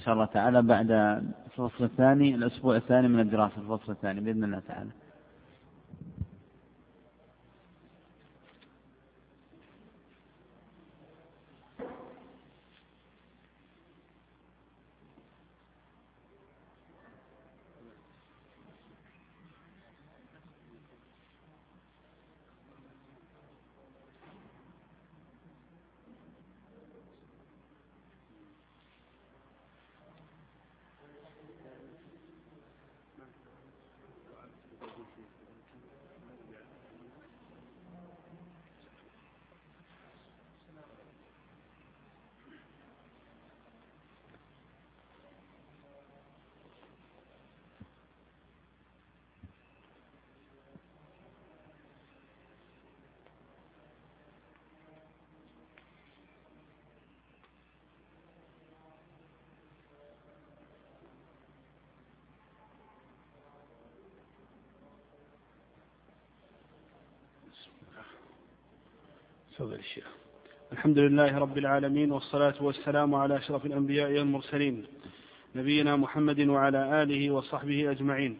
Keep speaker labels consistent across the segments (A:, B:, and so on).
A: إن شاء الله تعالى بعد الفصل الثاني الأسبوع الثاني من الدراسة الفصل الثاني بإذن الله تعالى.
B: الشيخ. الحمد لله رب العالمين والصلاة والسلام على أشرف الأنبياء والمرسلين نبينا محمد وعلى آله وصحبه أجمعين.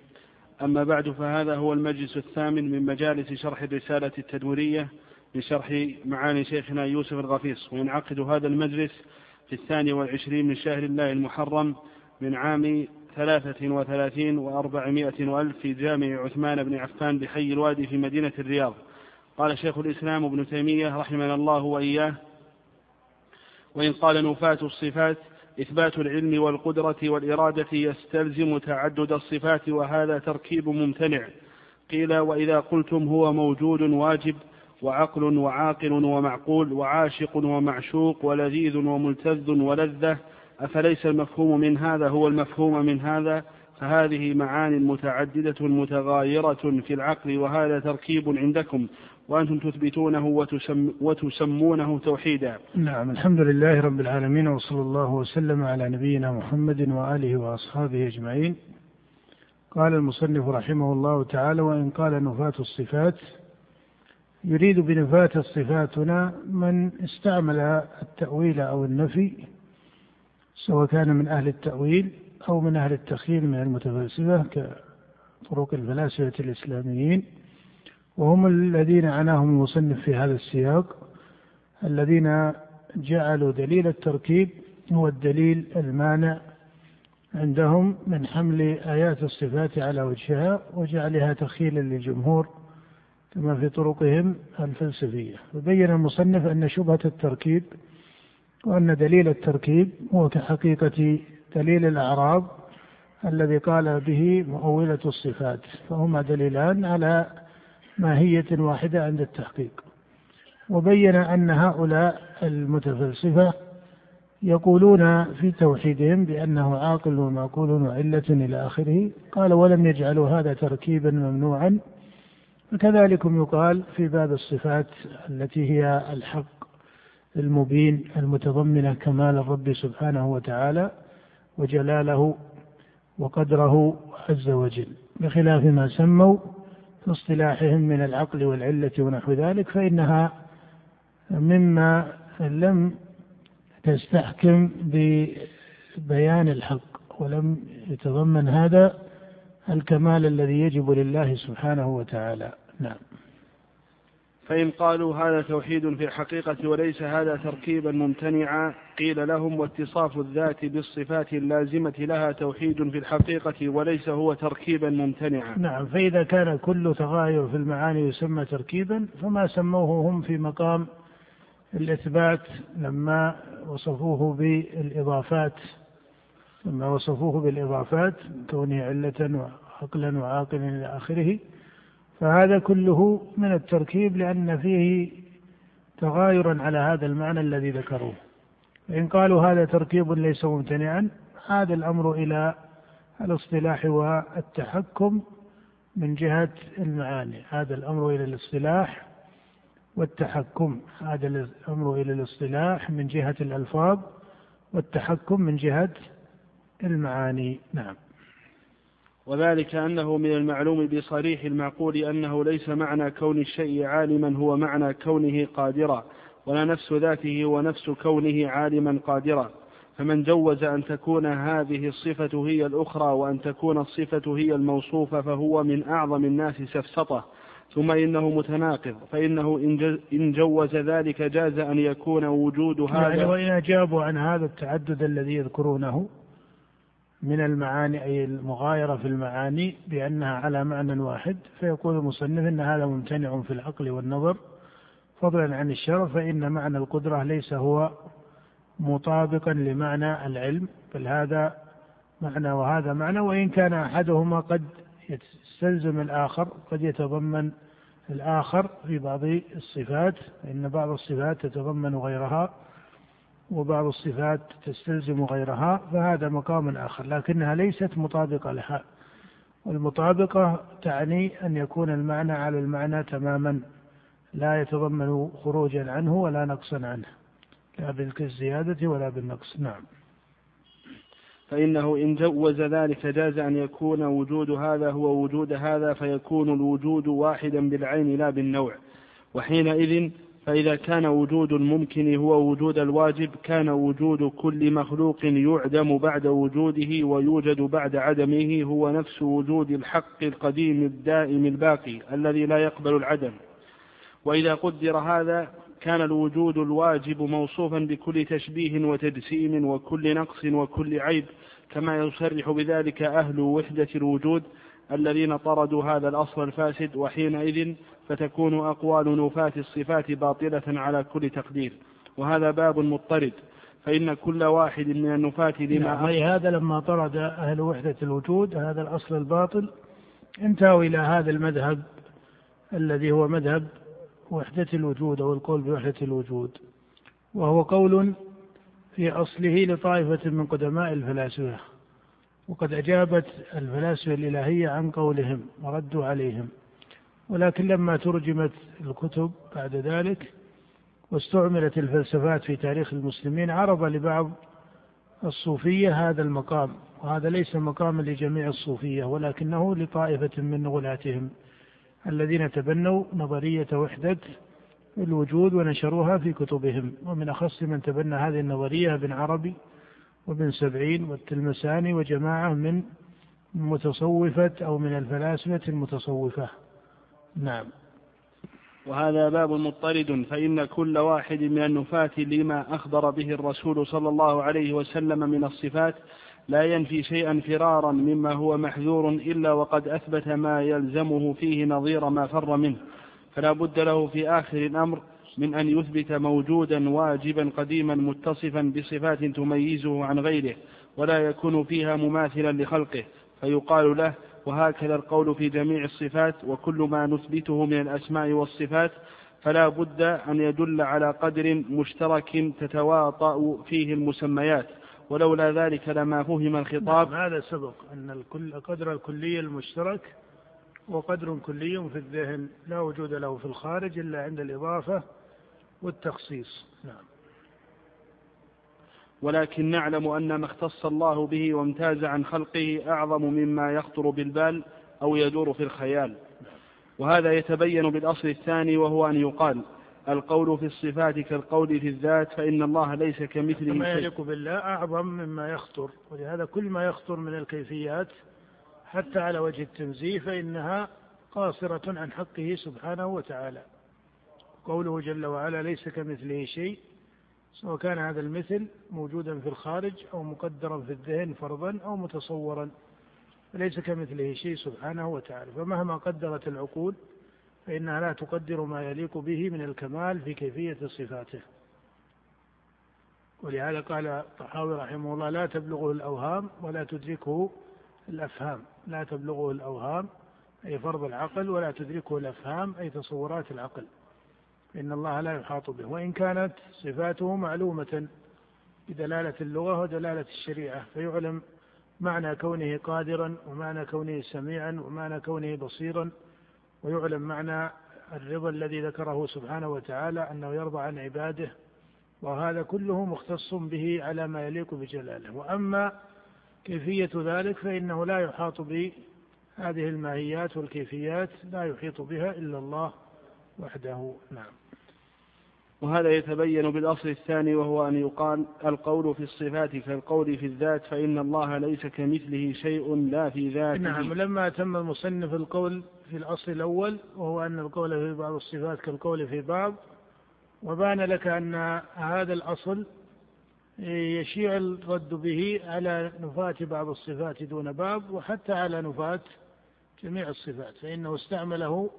B: أما بعد فهذا هو المجلس الثامن من مجالس شرح الرسالة التدمرية لشرح معاني شيخنا يوسف الغفيص وينعقد هذا المجلس في الثاني والعشرين من شهر الله المحرم من عام ثلاثة وثلاثين وأربعمائة وألف في جامع عثمان بن عفان بحي الوادي في مدينة الرياض. قال شيخ الإسلام ابن تيمية رحمنا الله وإياه وإن قال نفاة الصفات إثبات العلم والقدرة والإرادة يستلزم تعدد الصفات وهذا تركيب ممتنع. قيل وإذا قلتم هو موجود واجب وعقل وعاقل ومعقول وعاشق ومعشوق ولذيذ وملتذ ولذة أفليس المفهوم من هذا هو المفهوم من هذا؟ فهذه معان متعددة متغايرة في العقل وهذا تركيب عندكم. وأنتم تثبتونه وتسم وتسمونه توحيدا.
C: نعم الحمد لله رب العالمين وصلى الله وسلم على نبينا محمد وآله وأصحابه أجمعين. قال المصنف رحمه الله تعالى وإن قال نفاة الصفات يريد بنفاة الصفات هنا من استعمل التأويل أو النفي سواء كان من أهل التأويل أو من أهل التخيل من المتفلسفة كطرق الفلاسفة الإسلاميين. وهم الذين عناهم المصنف في هذا السياق الذين جعلوا دليل التركيب هو الدليل المانع عندهم من حمل آيات الصفات على وجهها وجعلها تخيلا للجمهور كما في طرقهم الفلسفية. وبين المصنف أن شبهة التركيب وأن دليل التركيب هو كحقيقة دليل الأعراب الذي قال به مؤولة الصفات فهما دليلان على ماهية واحدة عند التحقيق. وبين أن هؤلاء المتفلسفة يقولون في توحيدهم بأنه عاقل ومعقول وعلة إلى آخره. قال ولم يجعلوا هذا تركيبا ممنوعا. وكذلك يقال في باب الصفات التي هي الحق المبين المتضمنة كمال الرب سبحانه وتعالى وجلاله وقدره عز وجل بخلاف ما سموا في اصطلاحهم من العقل والعلة ونحو ذلك فإنها مما لم تستحكم ببيان الحق ولم يتضمن هذا الكمال الذي يجب لله سبحانه وتعالى. نعم.
B: فإن قالوا هذا توحيد في الحقيقة وليس هذا تركيبا ممتنعا قيل لهم واتصاف الذات بالصفات اللازمة لها توحيد في الحقيقة وليس هو تركيبا ممتنعا.
C: نعم فإذا كان كل تغاير في المعاني يسمى تركيبا فما سموه هم في مقام الإثبات لما وصفوه بالإضافات لما وصفوه بالإضافات كونه علة وعقلا وعاقلا إلى آخره. فهذا كله من التركيب لأن فيه تغايرا على هذا المعنى الذي ذكروه. إن قالوا هذا تركيب ليس ممتنعا هذا الأمر إلى الاصطلاح والتحكم من جهة المعاني. هذا الأمر إلى الاصطلاح والتحكم. هذا الأمر إلى الاصطلاح من جهة الألفاظ والتحكم من جهة المعاني. نعم.
B: وذلك أنه من المعلوم بصريح المعقول أنه ليس معنى كون الشيء عالما هو معنى كونه قادرا ولا نفس ذاته ونفس كونه عالما قادرا. فمن جوز أن تكون هذه الصفة هي الأخرى وأن تكون الصفة هي الموصوفة فهو من أعظم الناس سفسطة. ثم إنه متناقض فإنه إن جوز ذلك جاز أن يكون وجود هذا.
C: يعني وإن أجابوا عن هذا التعدد الذي يذكرونه من المعاني أي المغايرة في المعاني بأنها على معنى واحد فيقول المصنف أن هذا ممتنع في العقل والنظر. فضلا عن الشرع فإن معنى القدرة ليس هو مطابقا لمعنى العلم بل هذا معنى وهذا معنى وإن كان أحدهما قد يستلزم الآخر قد يتضمن الآخر في بعض الصفات فإن بعض الصفات تتضمن غيرها. وبعض الصفات تستلزم غيرها فهذا مقام آخر لكنها ليست مطابقة لها. والمطابقة تعني أن يكون المعنى على المعنى تماما لا يتضمن خروجا عنه ولا نقصا عنه لا بالزيادة ولا بالنقص. نعم.
B: فإنه إن جوز ذلك جاز أن يكون وجود هذا هو وجود هذا فيكون الوجود واحدا بالعين لا بالنوع. وحينئذ فإذا كان وجود الممكن هو وجود الواجب كان وجود كل مخلوق يعدم بعد وجوده ويوجد بعد عدمه هو نفس وجود الحق القديم الدائم الباقي الذي لا يقبل العدم. وإذا قدر هذا كان الوجود الواجب موصوفا بكل تشبيه وتجسيم وكل نقص وكل عيب كما يصرح بذلك أهل وحدة الوجود. الذين طردوا هذا الأصل الفاسد وحينئذ فتكون أقوال نفاة الصفات باطلة على كل تقدير. وهذا باب مضطرد. فإن كل واحد من النفاة لما
C: نعم هذا لما طرد أهل وحدة الوجود هذا الأصل الباطل انتهوا إلى هذا المذهب الذي هو مذهب وحدة الوجود أو القول بوحدة الوجود. وهو قول في أصله لطائفة من قدماء الفلاسفة. وقد أجابت الفلاسفة الإلهية عن قولهم وردوا عليهم. ولكن لما ترجمت الكتب بعد ذلك واستعملت الفلسفات في تاريخ المسلمين عرض لبعض الصوفية هذا المقام. وهذا ليس مقاما لجميع الصوفية ولكنه لطائفة من غلاتهم الذين تبنوا نظرية وحدة الوجود ونشروها في كتبهم. ومن أخص من تبنى هذه النظرية ابن عربي وابن سبعين والتلمساني وجماعة من متصوفة أو من الفلاسفة المتصوفة. نعم.
B: وهذا باب مضطرد فإن كل واحد من النفاة لما أخبر به الرسول صلى الله عليه وسلم من الصفات لا ينفي شيئا فرارا مما هو محذور إلا وقد أثبت ما يلزمه فيه نظير ما فر منه. فلا بد له في آخر الأمر من أن يثبت موجودا واجبا قديما متصفا بصفات تميزه عن غيره ولا يكون فيها مماثلا لخلقه. فيقال له وهكذا القول في جميع الصفات وكل ما نثبته من الأسماء والصفات فلا بد أن يدل على قدر مشترك تتواطأ فيه المسميات. ولولا ذلك لما فهم الخطاب.
C: نعم هذا سبق أن الكل قدر الكلي المشترك وقدر كلي في الذهن لا وجود له في الخارج إلا عند الإضافة والتخصيص. نعم.
B: ولكن نعلم أن ما اختص الله به وامتاز عن خلقه أعظم مما يخطر بالبال أو يدور في الخيال. وهذا يتبين بالأصل الثاني وهو أن يقال القول في الصفات كالقول في الذات فإن الله ليس كمثله
C: ما يليق بالله أعظم مما يخطر. ولهذا كل ما يخطر من الكيفيات حتى على وجه التنزيه فإنها قاصرة عن حقه سبحانه وتعالى. قوله جل وعلا ليس كمثله شيء سواء كان هذا المثل موجودا في الخارج أو مقدرا في الذهن فرضا أو متصورا ليس كمثله شيء سبحانه وتعالى. فمهما قدرت العقول فإنها لا تقدر ما يليق به من الكمال في كيفية صفاته. ولهذا قال الطحاوي رحمه الله لا تبلغه الأوهام ولا تدركه الأفهام. لا تبلغه الأوهام أي فرض العقل ولا تدركه الأفهام أي تصورات العقل. إن الله لا يحاط به وإن كانت صفاته معلومة بدلالة اللغة ودلالة الشريعة فيعلم معنى كونه قادرا ومعنى كونه سميعا ومعنى كونه بصيرا ويعلم معنى الرضا الذي ذكره سبحانه وتعالى أنه يرضى عن عباده وهذا كله مختص به على ما يليق بجلاله. وأما كيفية ذلك فإنه لا يحاط بهذه الماهيات والكيفيات لا يحيط بها إلا الله وحده. نعم.
B: وهذا يتبين بالأصل الثاني وهو أن يقال القول في الصفات كالقول في الذات فإن الله ليس كمثله شيء لا في ذاته.
C: نعم لما أتم المصنف القول في الأصل الأول وهو أن القول في بعض الصفات كالقول في بعض وبان لك أن هذا الأصل يشيع الرد به على نفاة بعض الصفات دون بعض وحتى على نفاة جميع الصفات فإنه استعمله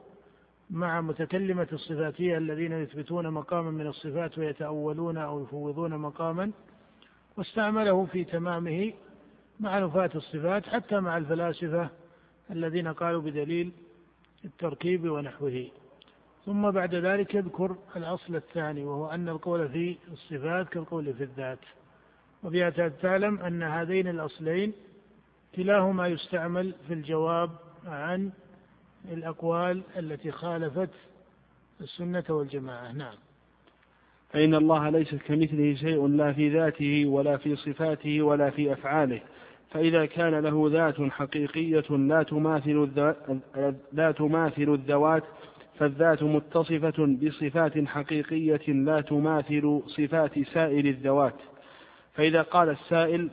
C: مع متكلمة الصفاتية الذين يثبتون مقاما من الصفات ويتأولون أو يفوضون مقاما واستعمله في تمامه مع نفاة الصفات حتى مع الفلاسفة الذين قالوا بدليل التركيب ونحوه. ثم بعد ذلك يذكر الأصل الثاني وهو أن القول في الصفات كالقول في الذات. وبها تعلم أن هذين الأصلين كلاهما يستعمل في الجواب عن الأقوال التي خالفت السنة والجماعة. نعم.
B: فإن الله ليس كمثله شيء لا في ذاته ولا في صفاته ولا في أفعاله. فإذا كان له ذات حقيقية لا تماثل لا تماثل الذوات فالذات متصفة بصفات حقيقية لا تماثل صفات سائر الذوات. فإذا قال السائل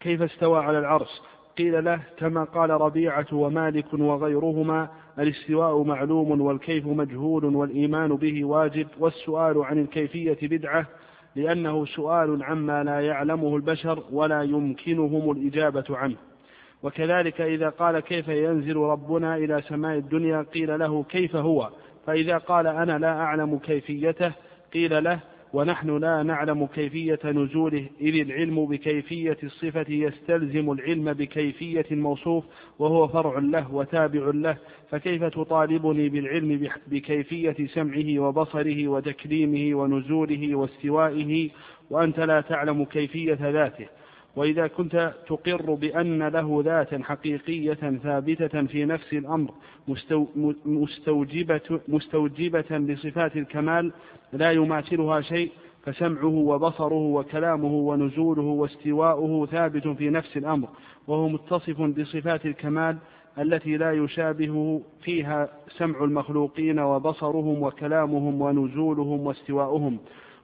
B: كيف استوى على العرش؟ قيل له كما قال ربيعة ومالك وغيرهما الاستواء معلوم والكيف مجهول والإيمان به واجب والسؤال عن الكيفية بدعة لأنه سؤال عما لا يعلمه البشر ولا يمكنهم الإجابة عنه. وكذلك إذا قال كيف ينزل ربنا إلى سماء الدنيا قيل له كيف هو؟ فإذا قال أنا لا أعلم كيفيته قيل له ونحن لا نعلم كيفية نزوله إذ العلم بكيفية الصفة يستلزم العلم بكيفية الموصوف وهو فرع له وتابع له فكيف تطالبني بالعلم بكيفية سمعه وبصره وتكليمه ونزوله واستوائه؟ وأنت لا تعلم كيفية ذاته. وإذا كنت تقر بأن له ذاتا حقيقية ثابتة في نفس الأمر مستوجبة, مستوجبة لصفات الكمال لا يماثلها شيء فسمعه وبصره وكلامه ونزوله واستواؤه ثابت في نفس الأمر وهو متصف بصفات الكمال التي لا يشابه فيها سمع المخلوقين وبصرهم وكلامهم ونزولهم واستواؤهم.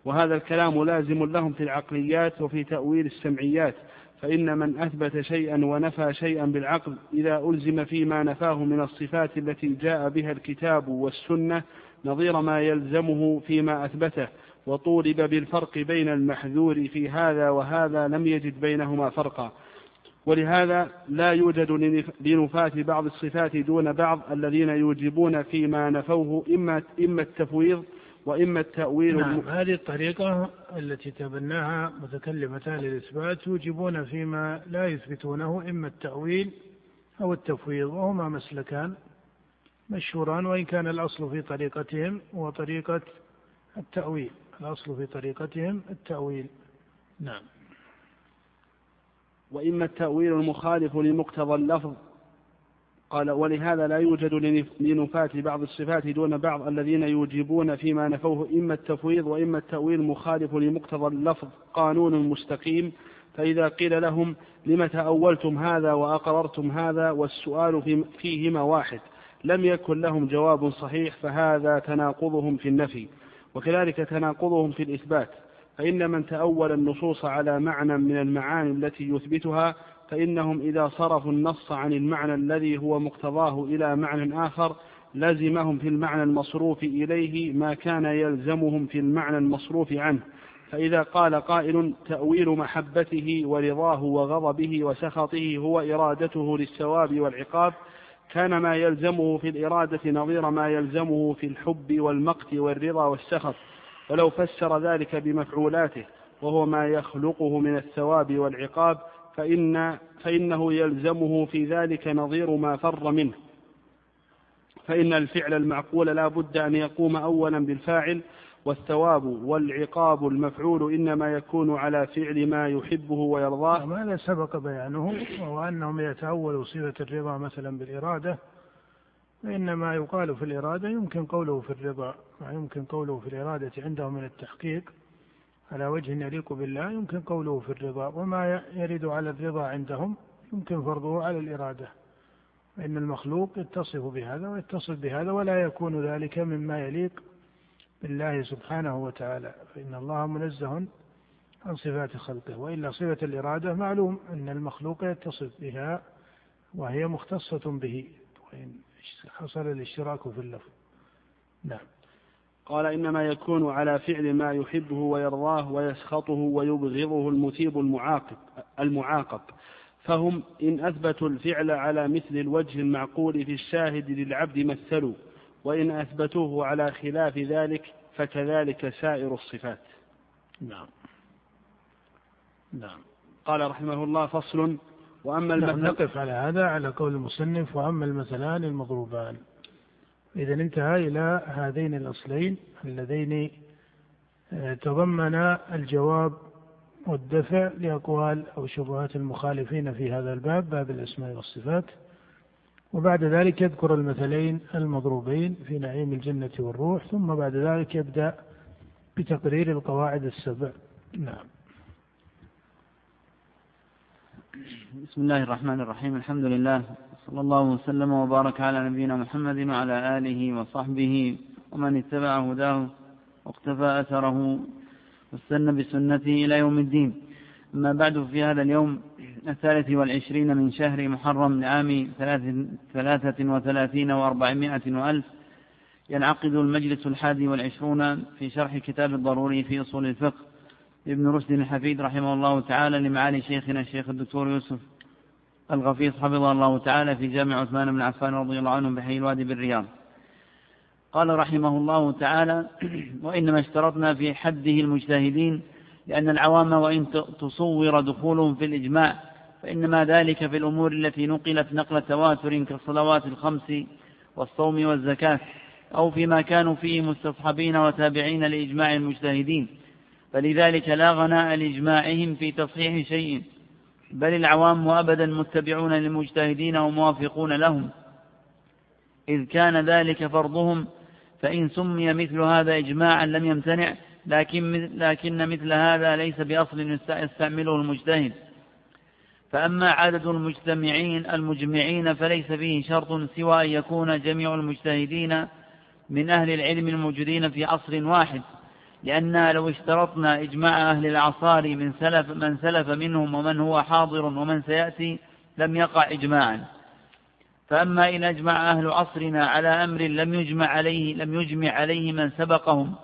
B: وهذا الكلام لازم لهم في العقليات وفي تأويل السمعيات فإن من أثبت شيئا ونفى شيئا بالعقل إذا ألزم فيما نفاه من الصفات التي جاء بها الكتاب والسنة نظير ما يلزمه فيما أثبته وطولب بالفرق بين المحذور في هذا وهذا لم يجد بينهما فرقا. ولهذا لا يوجد لنفاة بعض الصفات دون بعض الذين يوجبون فيما نفوه إما, إما التفويض وإما التأويل
C: نعم هذه الطريقة التي تبناها متكلمتان للإثبات يوجبون فيما لا يثبتونه إما التأويل أو التفويض وهما مسلكان مشهوران وإن كان الأصل في طريقتهم هو طريقة التأويل. الأصل في طريقتهم التأويل. نعم.
B: وإما التأويل المخالف لمقتضى اللفظ قال ولهذا لا يوجد لنفاة بعض الصفات دون بعض الذين يوجبون فيما نفوه إما التفويض وإما التأويل المخالف لمقتضى اللفظ قانون مستقيم. فإذا قيل لهم لم تأولتم هذا وأقررتم هذا؟ والسؤال فيهما واحد. لم يكن لهم جواب صحيح فهذا تناقضهم في النفي. وكذلك تناقضهم في الإثبات. فإن من تأول النصوص على معنى من المعاني التي يثبتها فإنهم إذا صرفوا النص عن المعنى الذي هو مقتضاه إلى معنى آخر لزمهم في المعنى المصروف إليه ما كان يلزمهم في المعنى المصروف عنه. فإذا قال قائل تأويل محبته ورضاه وغضبه وسخطه هو إرادته للثواب والعقاب. كان ما يلزمه في الإرادة نظير ما يلزمه في الحب والمقت والرضا والسخط. ولو فسر ذلك بمفعولاته وهو ما يخلقه من الثواب والعقاب فإن فإنه يلزمه في ذلك نظير ما فر منه. فإن الفعل المعقول لا بد أن يقوم أولا بالفاعل والثواب والعقاب المفعول إنما يكون على فعل ما يحبه ويرضاه.
C: هذا سبق بيانه؟ وهو أنهم يتأولوا صفة الرضا مثلا بالإرادة. فإنما يقال في الإرادة يمكن قوله في الرضا ويمكن قوله في الإرادة عندهم من التحقيق. على وجه يليق بالله يمكن قوله في الرضا. وما يرد على الرضا عندهم يمكن فرضه على الإرادة. فإن المخلوق يتصف بهذا ويتصف بهذا ولا يكون ذلك مما يليق بالله سبحانه وتعالى. فإن الله منزه عن صفات خلقه. وإلا صفة الإرادة معلوم أن المخلوق يتصف بها وهي مختصة به. وإن حصل الاشتراك في اللفظ. نعم.
B: قال إنما يكون على فعل ما يحبه ويرضاه ويسخطه ويبغضه المثيب المعاقب المعاقب. فهم إن أثبتوا الفعل على مثل الوجه المعقول في الشاهد للعبد مثلوا وإن أثبتوه على خلاف ذلك فكذلك سائر الصفات.
C: نعم. نعم.
B: قال رحمه الله فصل وأما
C: نعم نقف على هذا على قول المصنف وأما المثلان المضروبان. إذا انتهى إلى هذين الأصلين اللذين آه، تضمنا الجواب والدفع لأقوال أو شبهات المخالفين في هذا الباب باب الأسماء والصفات. وبعد ذلك يذكر المثلين المضروبين في نعيم الجنة والروح ثم بعد ذلك يبدأ بتقرير القواعد السبع. نعم.
A: بسم الله الرحمن الرحيم. الحمد لله. صلى الله وسلم وبارك على نبينا محمد وعلى آله وصحبه ومن اتبع هداه واقتفى أثره واستنى بسنته إلى يوم الدين. أما بعد في هذا اليوم الثالث والعشرين من شهر محرم لعام ثلاثة وثلاثين وأربعمائة وألف ينعقد المجلس الحادي والعشرون في شرح كتاب الضروري في أصول الفقه. ابن رشد الحفيد رحمه الله تعالى لمعالي شيخنا الشيخ الدكتور يوسف الغفيص حفظه الله تعالى في جامع عثمان بن عفان رضي الله عنه بحي الوادي بالرياض. قال رحمه الله تعالى وإنما اشترطنا في حده المجتهدين لأن العوام وإن تصور دخولهم في الإجماع فإنما ذلك في الأمور التي نقلت نقل تواتر كالصلوات الخمس والصوم والزكاة أو فيما كانوا فيه مستصحبين وتابعين لإجماع المجتهدين. فلذلك لا غناء لإجماعهم في تصحيح شيء بل العوام أبدا متبعون للمجتهدين وموافقون لهم. إذ كان ذلك فرضهم فإن سمي مثل هذا إجماعا لم يمتنع لكن, لكن مثل هذا ليس بأصل يستعمله المجتهد. فأما عدد المجتمعين المجمعين فليس فيه شرط سوى أن يكون جميع المجتهدين من أهل العلم الموجودين في عصر واحد. لأننا لو اشترطنا إجماع أهل الأعصار من سلف من سلف منهم ومن هو حاضر ومن سيأتي لم يقع إجماعا فأما إن أجمع أهل عصرنا على أمر لم يجمع عليه لم يجمع عليه من سبقهم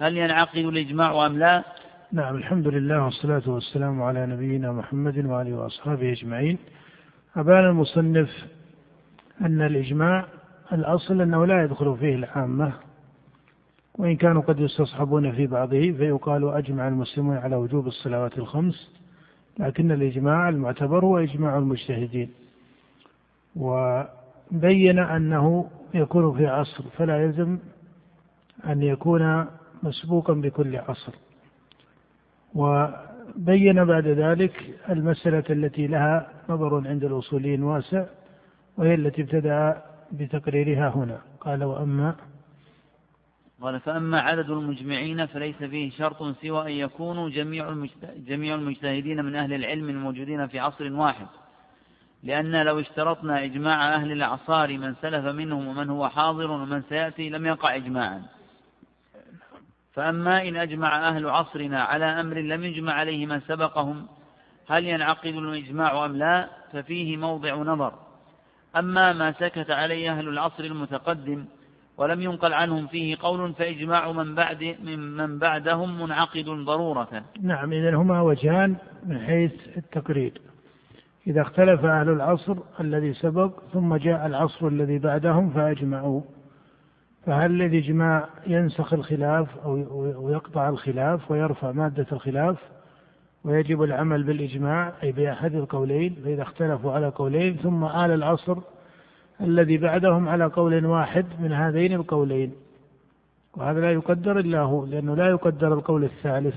A: هل ينعقد الإجماع أم لا؟
C: نعم الحمد لله والصلاة والسلام على نبينا محمد وآله وأصحابه أجمعين أبان المصنف أن الإجماع الأصل أنه لا يدخل فيه العامة وإن كانوا قد يستصحبون في بعضه فيقال أجمع المسلمون على وجوب الصلوات الخمس. لكن الإجماع المعتبر هو إجماع المجتهدين. وبين أنه يكون في عصر فلا يلزم أن يكون مسبوقا بكل عصر. وبين بعد ذلك المسألة التي لها نظر عند الأصوليين واسع وهي التي ابتدأ بتقريرها هنا. قال وأما
A: قال فأما عدد المجمعين فليس فيه شرط سوى أن يكونوا جميع جميع المجتهدين من أهل العلم الموجودين في عصر واحد. لأن لو اشترطنا إجماع أهل الأعصار من سلف منهم ومن هو حاضر ومن سيأتي لم يقع إجماعا. فأما إن أجمع أهل عصرنا على أمر لم يجمع عليه من سبقهم هل ينعقد الإجماع أم لا؟ ففيه موضع نظر. أما ما سكت عليه أهل العصر المتقدم ولم ينقل عنهم فيه قول فإجماع من بعد من, بعدهم منعقد ضرورة.
C: نعم إذا هما وجهان من حيث التقرير. إذا اختلف أهل العصر الذي سبق ثم جاء العصر الذي بعدهم فأجمعوا. فهل الإجماع ينسخ الخلاف أو يقطع الخلاف ويرفع مادة الخلاف ويجب العمل بالإجماع أي بأحد القولين فإذا اختلفوا على قولين ثم آل العصر الذي بعدهم على قول واحد من هذين القولين. وهذا لا يقدر إلا هو لأنه لا يقدر القول الثالث.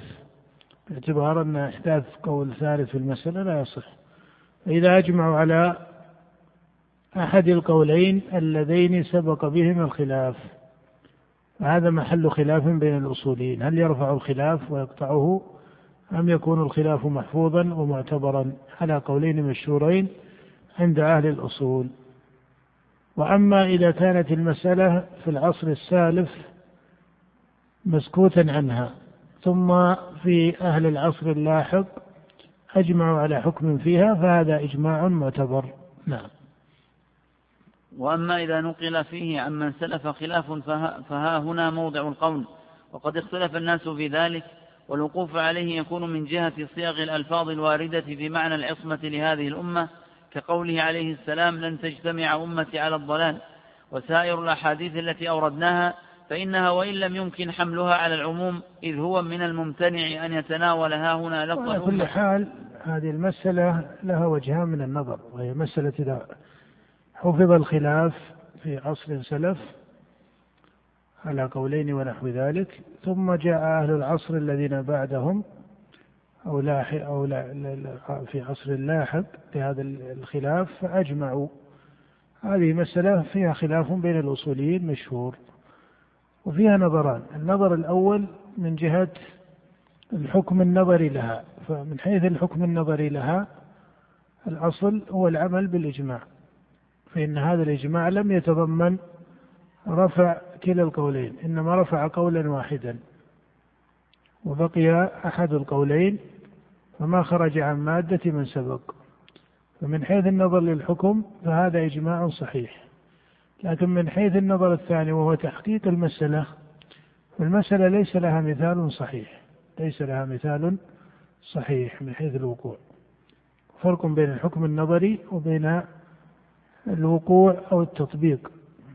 C: باعتبار أن إحداث قول ثالث في المسألة لا يصح. فإذا أجمعوا على أحد القولين اللذين سبق بهما الخلاف هذا محل خلاف بين الأصوليين. هل يرفع الخلاف ويقطعه أم يكون الخلاف محفوظا ومعتبرا على قولين مشهورين عند أهل الأصول؟ وأما إذا كانت المسألة في العصر السالف مسكوتا عنها ثم في أهل العصر اللاحق أجمعوا على حكم فيها فهذا إجماع معتبر. نعم.
A: وأما إذا نقل فيه عمن سلف خلاف فها, هنا موضع القول وقد اختلف الناس في ذلك والوقوف عليه يكون من جهة صيغ الألفاظ الواردة في معنى العصمة لهذه الأمة كقوله عليه السلام لن تجتمع أمتي على الضلال وسائر الأحاديث التي أوردناها فإنها وإن لم يمكن حملها على العموم إذ هو من الممتنع أن يتناولها هنا لفظ
C: على كل حال هذه المسألة لها وجهان من النظر وهي مسألة إذا حفظ الخلاف في عصر سلف على قولين ونحو ذلك ثم جاء أهل العصر الذين بعدهم أو لاحق أو لا في عصر لاحق لهذا الخلاف فأجمعوا هذه مسألة فيها خلاف بين الأصوليين مشهور وفيها نظران. النظر الأول من جهة الحكم النظري لها فمن حيث الحكم النظري لها الأصل هو العمل بالإجماع فإن هذا الإجماع لم يتضمن رفع كلا القولين إنما رفع قولا واحدا. وبقي أحد القولين فما خرج عن مادة من سبق. فمن حيث النظر للحكم فهذا إجماع صحيح. لكن من حيث النظر الثاني وهو تحقيق المسألة المسألة ليس لها مثال صحيح. ليس لها مثال صحيح من حيث الوقوع. فرق بين الحكم النظري وبين الوقوع أو التطبيق.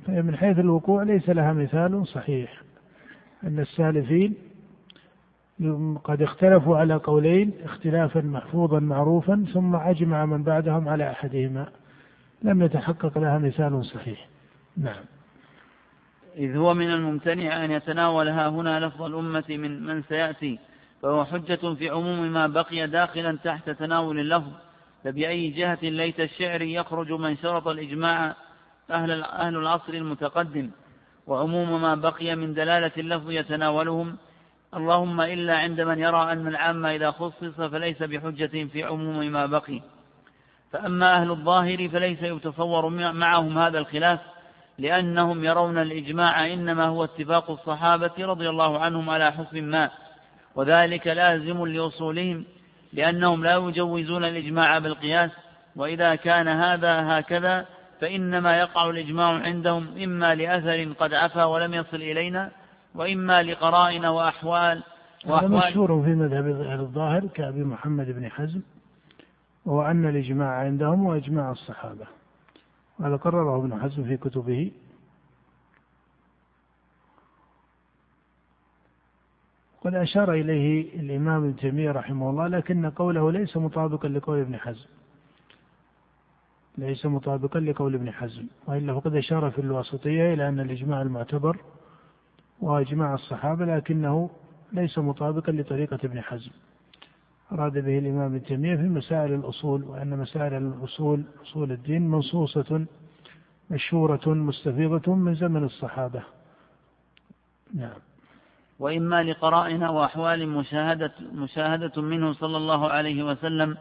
C: من حيث الوقوع ليس لها مثال صحيح. أن السالفين قد اختلفوا على قولين اختلافا محفوظا معروفا ثم أجمع من بعدهم على أحدهما. لم يتحقق لها مثال صحيح. نعم.
A: إذ هو من الممتنع أن يتناولها هنا لفظ الأمة من من سيأتي فهو حجة في عموم ما بقي داخلا تحت تناول اللفظ. فبأي جهة ليت الشعر يخرج من شرط الإجماع أهل, أهل العصر المتقدم. وعموم ما بقي من دلالة اللفظ يتناولهم اللهم إلا عند من يرى أن العام إذا خصص فليس بحجة في عموم ما بقي. فأما أهل الظاهر فليس يتصور معهم هذا الخلاف لأنهم يرون الإجماع إنما هو اتفاق الصحابة رضي الله عنهم على حكم ما. وذلك لازم لأصولهم لأنهم لا يجوزون الإجماع بالقياس. وإذا كان هذا هكذا فإنما يقع الإجماع عندهم إما لأثر قد عفى ولم يصل إلينا وإما لقرائن وأحوال
C: وأحوال. مشهور في مذهب الظاهر كأبي محمد بن حزم وهو أن الإجماع عندهم وإجماع الصحابة. هذا قرره ابن حزم في كتبه. قد أشار إليه الإمام ابن تيمية رحمه الله لكن قوله ليس مطابقا لقول ابن حزم. ليس مطابقا لقول ابن حزم وإلا فقد أشار في الواسطية إلى أن الإجماع المعتبر وإجماع الصحابة لكنه ليس مطابقا لطريقة ابن حزم. أراد به الإمام ابن تيمية في مسائل الأصول وأن مسائل الأصول أصول الدين منصوصة مشهورة مستفيضة من زمن الصحابة. نعم.
A: وإما لقرائن وأحوال مشاهدة, مشاهدة منه صلى الله عليه وسلم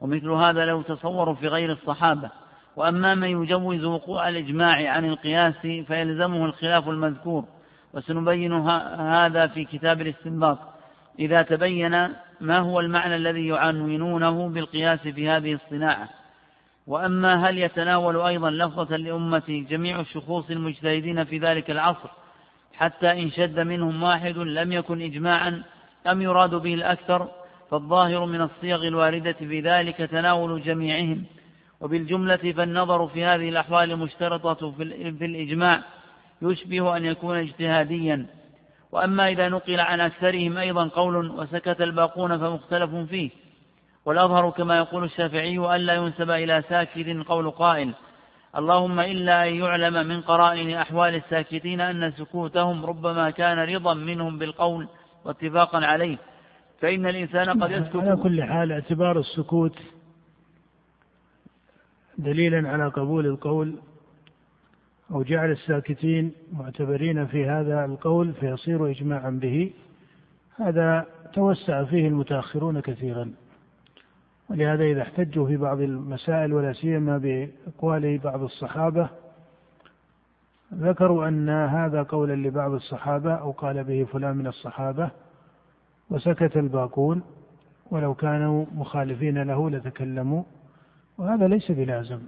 A: ومثل هذا لو تصور في غير الصحابة. وأما من يجوز وقوع الإجماع عن القياس فيلزمه الخلاف المذكور. وسنبين هذا في كتاب الاستنباط. إذا تبين ما هو المعنى الذي يعنونونه بالقياس في هذه الصناعة. وأما هل يتناول أيضا لفظة لأمة جميع الشخوص المجتهدين في ذلك العصر حتى إن شد منهم واحد لم يكن إجماعا أم يراد به الأكثر فالظاهر من الصيغ الواردة في ذلك تناول جميعهم. وبالجملة فالنظر في هذه الأحوال مشترطة في الإجماع. يشبه أن يكون اجتهاديا. وأما إذا نقل عن أكثرهم أيضا قول وسكت الباقون فمختلف فيه. والأظهر كما يقول الشافعي ألا ينسب إلى ساكت قول قائل. اللهم إلا أن يعلم من قرائن أحوال الساكتين أن سكوتهم ربما كان رضا منهم بالقول واتفاقا عليه. فإن الإنسان قد يسكت.
C: على كل حال اعتبار السكوت دليلا على قبول القول أو جعل الساكتين معتبرين في هذا القول فيصير إجماعا به. هذا توسع فيه المتأخرون كثيرا. ولهذا إذا احتجوا في بعض المسائل ولا سيما بأقوال بعض الصحابة ذكروا أن هذا قولا لبعض الصحابة أو قال به فلان من الصحابة وسكت الباقون. ولو كانوا مخالفين له لتكلموا. وهذا ليس بلازم.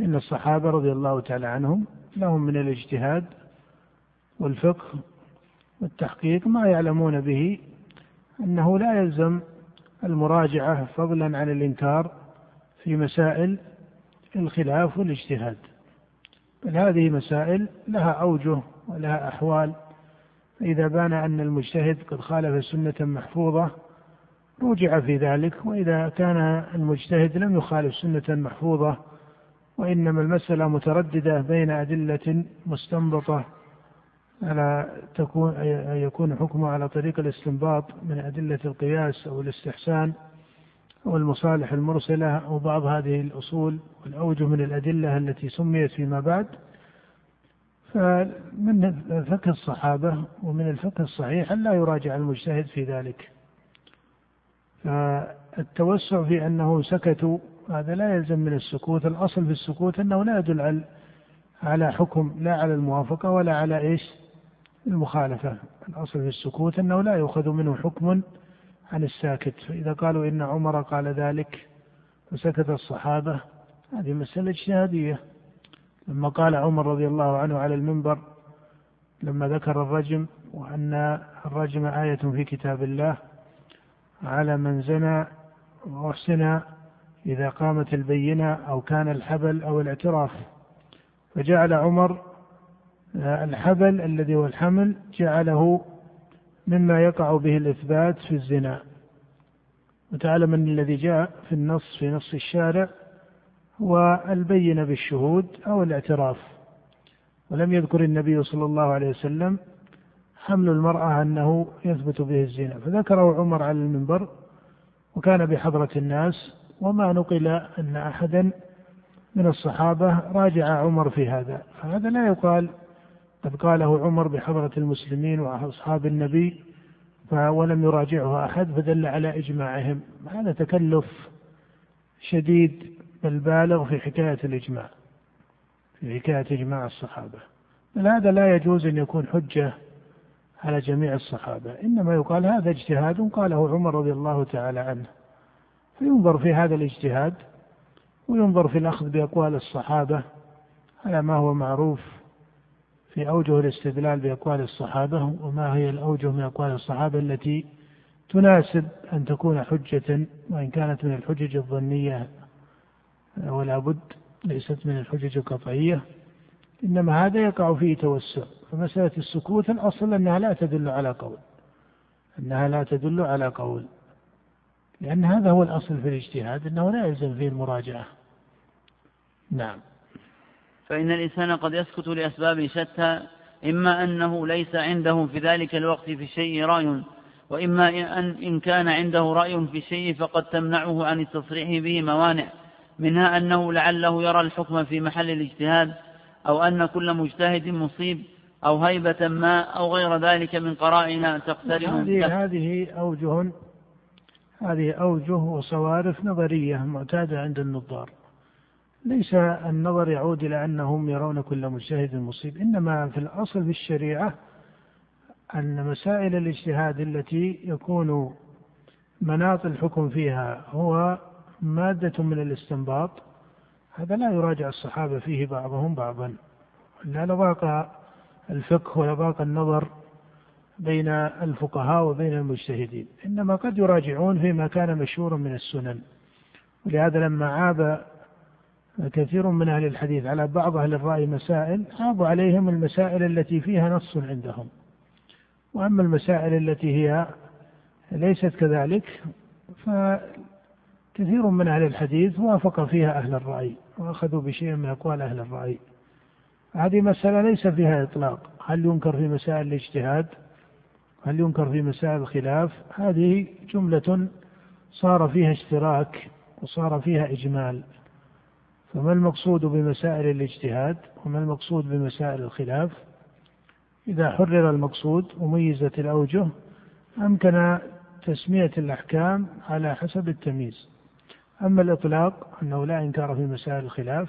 C: إن الصحابة رضي الله تعالى عنهم لهم من الاجتهاد والفقه والتحقيق ما يعلمون به أنه لا يلزم المراجعة فضلا عن الإنكار في مسائل الخلاف والاجتهاد بل هذه مسائل لها أوجه ولها أحوال. فإذا بان أن المجتهد قد خالف سنة محفوظة رجع في ذلك وإذا كان المجتهد لم يخالف سنة محفوظة وإنما المسألة مترددة بين أدلة مستنبطة على تكون يكون حكمه على طريق الاستنباط من أدلة القياس أو الاستحسان أو المصالح المرسلة أو بعض هذه الأصول والأوجه من الأدلة التي سميت فيما بعد. فمن فقه الصحابة ومن الفقه الصحيح أن لا يراجع المجتهد في ذلك. فالتوسع في أنه سكتوا هذا لا يلزم من السكوت الأصل في السكوت أنه لا يدل على حكم لا على الموافقة ولا على إيش؟ المخالفة. الأصل في السكوت أنه لا يؤخذ منه حكم عن الساكت. فإذا قالوا إن عمر قال ذلك فسكت الصحابة هذه مسألة اجتهادية. لما قال عمر رضي الله عنه على المنبر لما ذكر الرجم وأن الرجم آية في كتاب الله على من زنى وأحسن إذا قامت البينة أو كان الحبل أو الاعتراف. فجعل عمر الحبل الذي هو الحمل جعله مما يقع به الإثبات في الزنا. وتعلم أن الذي جاء في النص في نص الشارع هو البينة بالشهود أو الاعتراف. ولم يذكر النبي صلى الله عليه وسلم حمل المرأة أنه يثبت به الزنا. فذكره عمر على المنبر وكان بحضرة الناس وما نقل أن أحدا من الصحابة راجع عمر في هذا فهذا لا يقال قد قاله عمر بحضرة المسلمين وأصحاب النبي ولم يراجعه أحد فدل على إجماعهم. هذا تكلف شديد بل بالغ في حكاية الإجماع في حكاية إجماع الصحابة. بل هذا لا يجوز أن يكون حجة على جميع الصحابة إنما يقال هذا اجتهاد قاله عمر رضي الله تعالى عنه. فينظر في هذا الاجتهاد وينظر في الأخذ بأقوال الصحابة على ما هو معروف في أوجه الاستدلال بأقوال الصحابة وما هي الأوجه من أقوال الصحابة التي تناسب أن تكون حجة وإن كانت من الحجج الظنية ولا بد ليست من الحجج القطعية. إنما هذا يقع فيه توسع. فمسألة السكوت الأصل أنها لا تدل على قول. أنها لا تدل على قول. لأن هذا هو الأصل في الاجتهاد أنه لا يلزم فيه المراجعة. نعم.
A: فإن الإنسان قد يسكت لأسباب شتى إما أنه ليس عنده في ذلك الوقت في الشيء رأي وإما أن إن كان عنده رأي في الشيء فقد تمنعه عن التصريح به موانع منها أنه لعله يرى الحكم في محل الاجتهاد أو أن كل مجتهد مصيب أو هيبة ما أو غير ذلك من قرائن تقترن.
C: هذه هذه أوجه هذه أوجه وصوارف نظرية معتادة عند النظار. ليس النظر يعود إلى أنهم يرون كل مجتهد مصيب إنما في الأصل في الشريعة أن مسائل الاجتهاد التي يكون مناط الحكم فيها هو مادة من الاستنباط هذا لا يراجع الصحابة فيه بعضهم بعضا. لا لضاق الفقه ولضاق النظر بين الفقهاء وبين المجتهدين. إنما قد يراجعون فيما كان مشهورا من السنن. ولهذا لما عاب كثير من أهل الحديث على بعض أهل الرأي مسائل عابوا عليهم المسائل التي فيها نص عندهم. وأما المسائل التي هي ليست كذلك فكثير من أهل الحديث وافق فيها أهل الرأي وأخذوا بشيء من أقوال أهل الرأي. هذه مسألة ليس فيها إطلاق. هل ينكر في مسائل الاجتهاد؟ هل ينكر في مسائل الخلاف؟ هذه جملة صار فيها اشتراك وصار فيها إجمال. فما المقصود بمسائل الاجتهاد وما المقصود بمسائل الخلاف؟ إذا حرر المقصود وميزت الأوجه أمكن تسمية الأحكام على حسب التمييز. أما الإطلاق أنه لا إنكار في مسائل الخلاف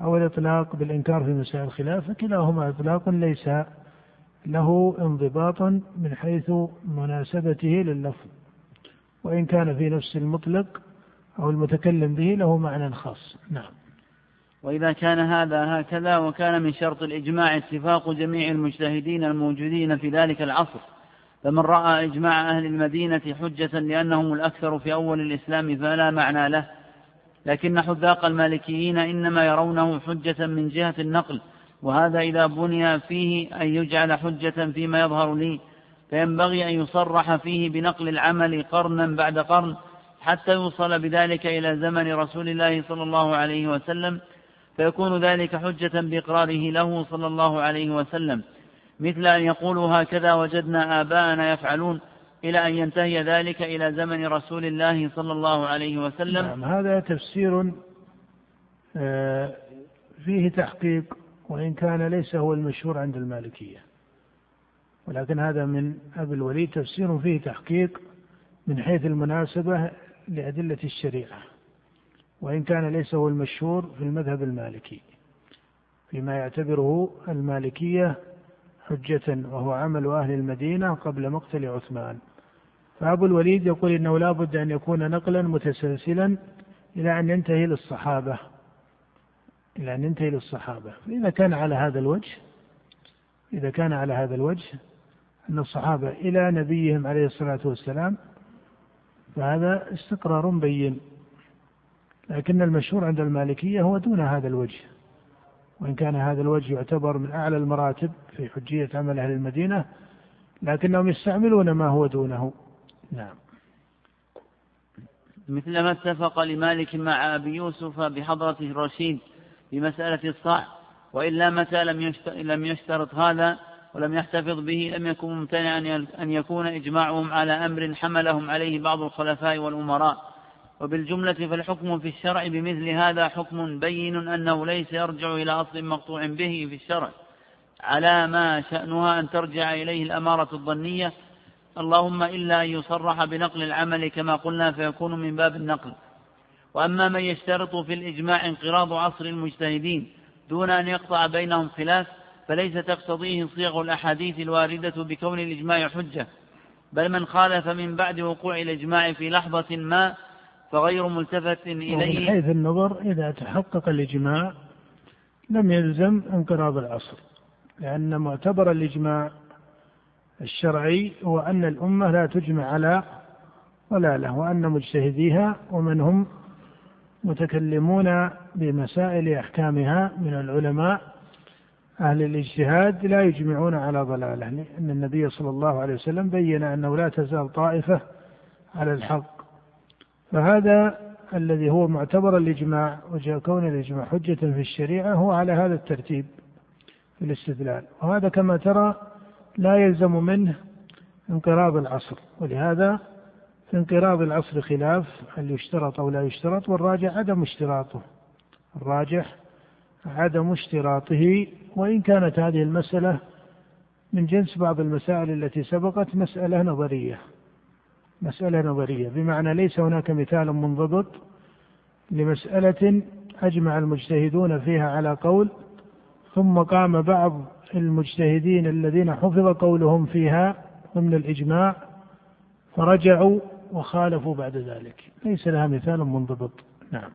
C: أو الإطلاق بالإنكار في مسائل الخلاف فكلاهما إطلاق ليس له انضباط من حيث مناسبته لللفظ وإن كان في نفس المطلق أو المتكلم به له معنى خاص. نعم.
A: وإذا كان هذا هكذا وكان من شرط الإجماع اتفاق جميع المجتهدين الموجودين في ذلك العصر. فمن رأى إجماع أهل المدينة حجة لأنهم الأكثر في أول الإسلام فلا معنى له. لكن حذاق المالكيين إنما يرونه حجة من جهة النقل وهذا إذا بني فيه أن يجعل حجة فيما يظهر لي فينبغي أن يصرح فيه بنقل العمل قرنا بعد قرن حتى يوصل بذلك إلى زمن رسول الله صلى الله عليه وسلم فيكون ذلك حجة بإقراره له صلى الله عليه وسلم. مثل أن يقولوا هكذا وجدنا آباءنا يفعلون إلى أن ينتهي ذلك إلى زمن رسول الله صلى الله عليه وسلم.
C: نعم هذا تفسير آه، فيه تحقيق وإن كان ليس هو المشهور عند المالكية. ولكن هذا من أبي الوليد تفسير فيه تحقيق من حيث المناسبة لأدلة الشريعة. وإن كان ليس هو المشهور في المذهب المالكي فيما يعتبره المالكية حجة وهو عمل أهل المدينة قبل مقتل عثمان. فأبو الوليد يقول إنه لا بد أن يكون نقلا متسلسلا إلى أن ينتهي للصحابة. إلى أن ينتهي للصحابة فإذا كان على هذا الوجه إذا كان على هذا الوجه أن الصحابة إلى نبيهم عليه الصلاة والسلام فهذا استقرار بين. لكن المشهور عند المالكية هو دون هذا الوجه. وإن كان هذا الوجه يعتبر من أعلى المراتب في حجية عمل أهل المدينة لكنهم يستعملون ما هو دونه. نعم.
A: مثل ما اتفق لمالك مع أبي يوسف بحضرة الرشيد في مسألة الصاع وإلا متى لم يشترط هذا ولم يحتفظ به لم يكن ممتنعا أن يكون إجماعهم على أمر حملهم عليه بعض الخلفاء والأمراء. وبالجملة فالحكم في الشرع بمثل هذا حكم بين أنه ليس يرجع إلى أصل مقطوع به في الشرع. على ما شأنها أن ترجع إليه الأمارة الظنية. اللهم إلا أن يصرح بنقل العمل كما قلنا فيكون من باب النقل. وأما من يشترط في الإجماع انقراض عصر المجتهدين دون أن يقطع بينهم خلاف فليس تقتضيه صيغ الأحاديث الواردة بكون الإجماع حجة. بل من خالف من بعد وقوع الإجماع في لحظة ما فغير ملتفت إليه.
C: من حيث النظر إذا تحقق الإجماع لم يلزم انقراض العصر لأن معتبر الإجماع الشرعي هو أن الأمة لا تجمع على ضلالة وأن مجتهديها ومن هم متكلمون بمسائل أحكامها من العلماء أهل الاجتهاد لا يجمعون على ضلالة لأن النبي صلى الله عليه وسلم بين أنه لا تزال طائفة على الحق. فهذا الذي هو معتبر الإجماع وكون الإجماع حجة في الشريعة هو على هذا الترتيب في الاستدلال. وهذا كما ترى لا يلزم منه انقراض العصر ولهذا في انقراض العصر خلاف هل يشترط أو لا يشترط؟ والراجح عدم اشتراطه. الراجح عدم اشتراطه وإن كانت هذه المسألة من جنس بعض المسائل التي سبقت مسألة نظرية. مسألة نظرية. بمعنى ليس هناك مثال منضبط لمسألة أجمع المجتهدون فيها على قول ثم قام بعض المجتهدين الذين حفظ قولهم فيها ضمن الإجماع فرجعوا وخالفوا بعد ذلك. ليس لها مثال منضبط. نعم.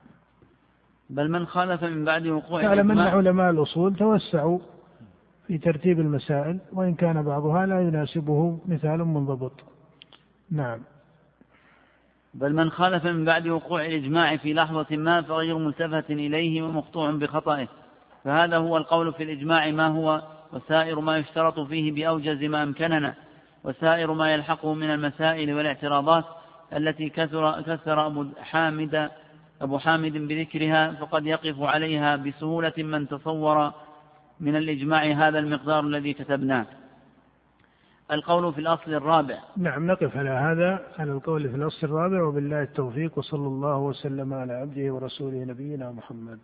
A: بل من خالف من بعد وقوع
C: تعلم أن علماء الأصول توسعوا في ترتيب المسائل وإن كان بعضها لا يناسبه مثال منضبط. نعم.
A: بل من خالف من بعد وقوع الإجماع في لحظة ما فغير ملتفت إليه ومقطوع بخطئه فهذا هو القول في الإجماع ما هو؟ وسائر ما يشترط فيه بأوجز ما أمكننا. وسائر ما يلحقه من المسائل والاعتراضات التي كثر, كثر أبو حامد أبو حامد بذكرها فقد يقف عليها بسهولة من تصور من الإجماع هذا المقدار الذي كتبناه. القول في الأصل الرابع.
C: نعم نقف على هذا على القول في الأصل الرابع وبالله التوفيق وصلى الله وسلم على عبده ورسوله نبينا محمد.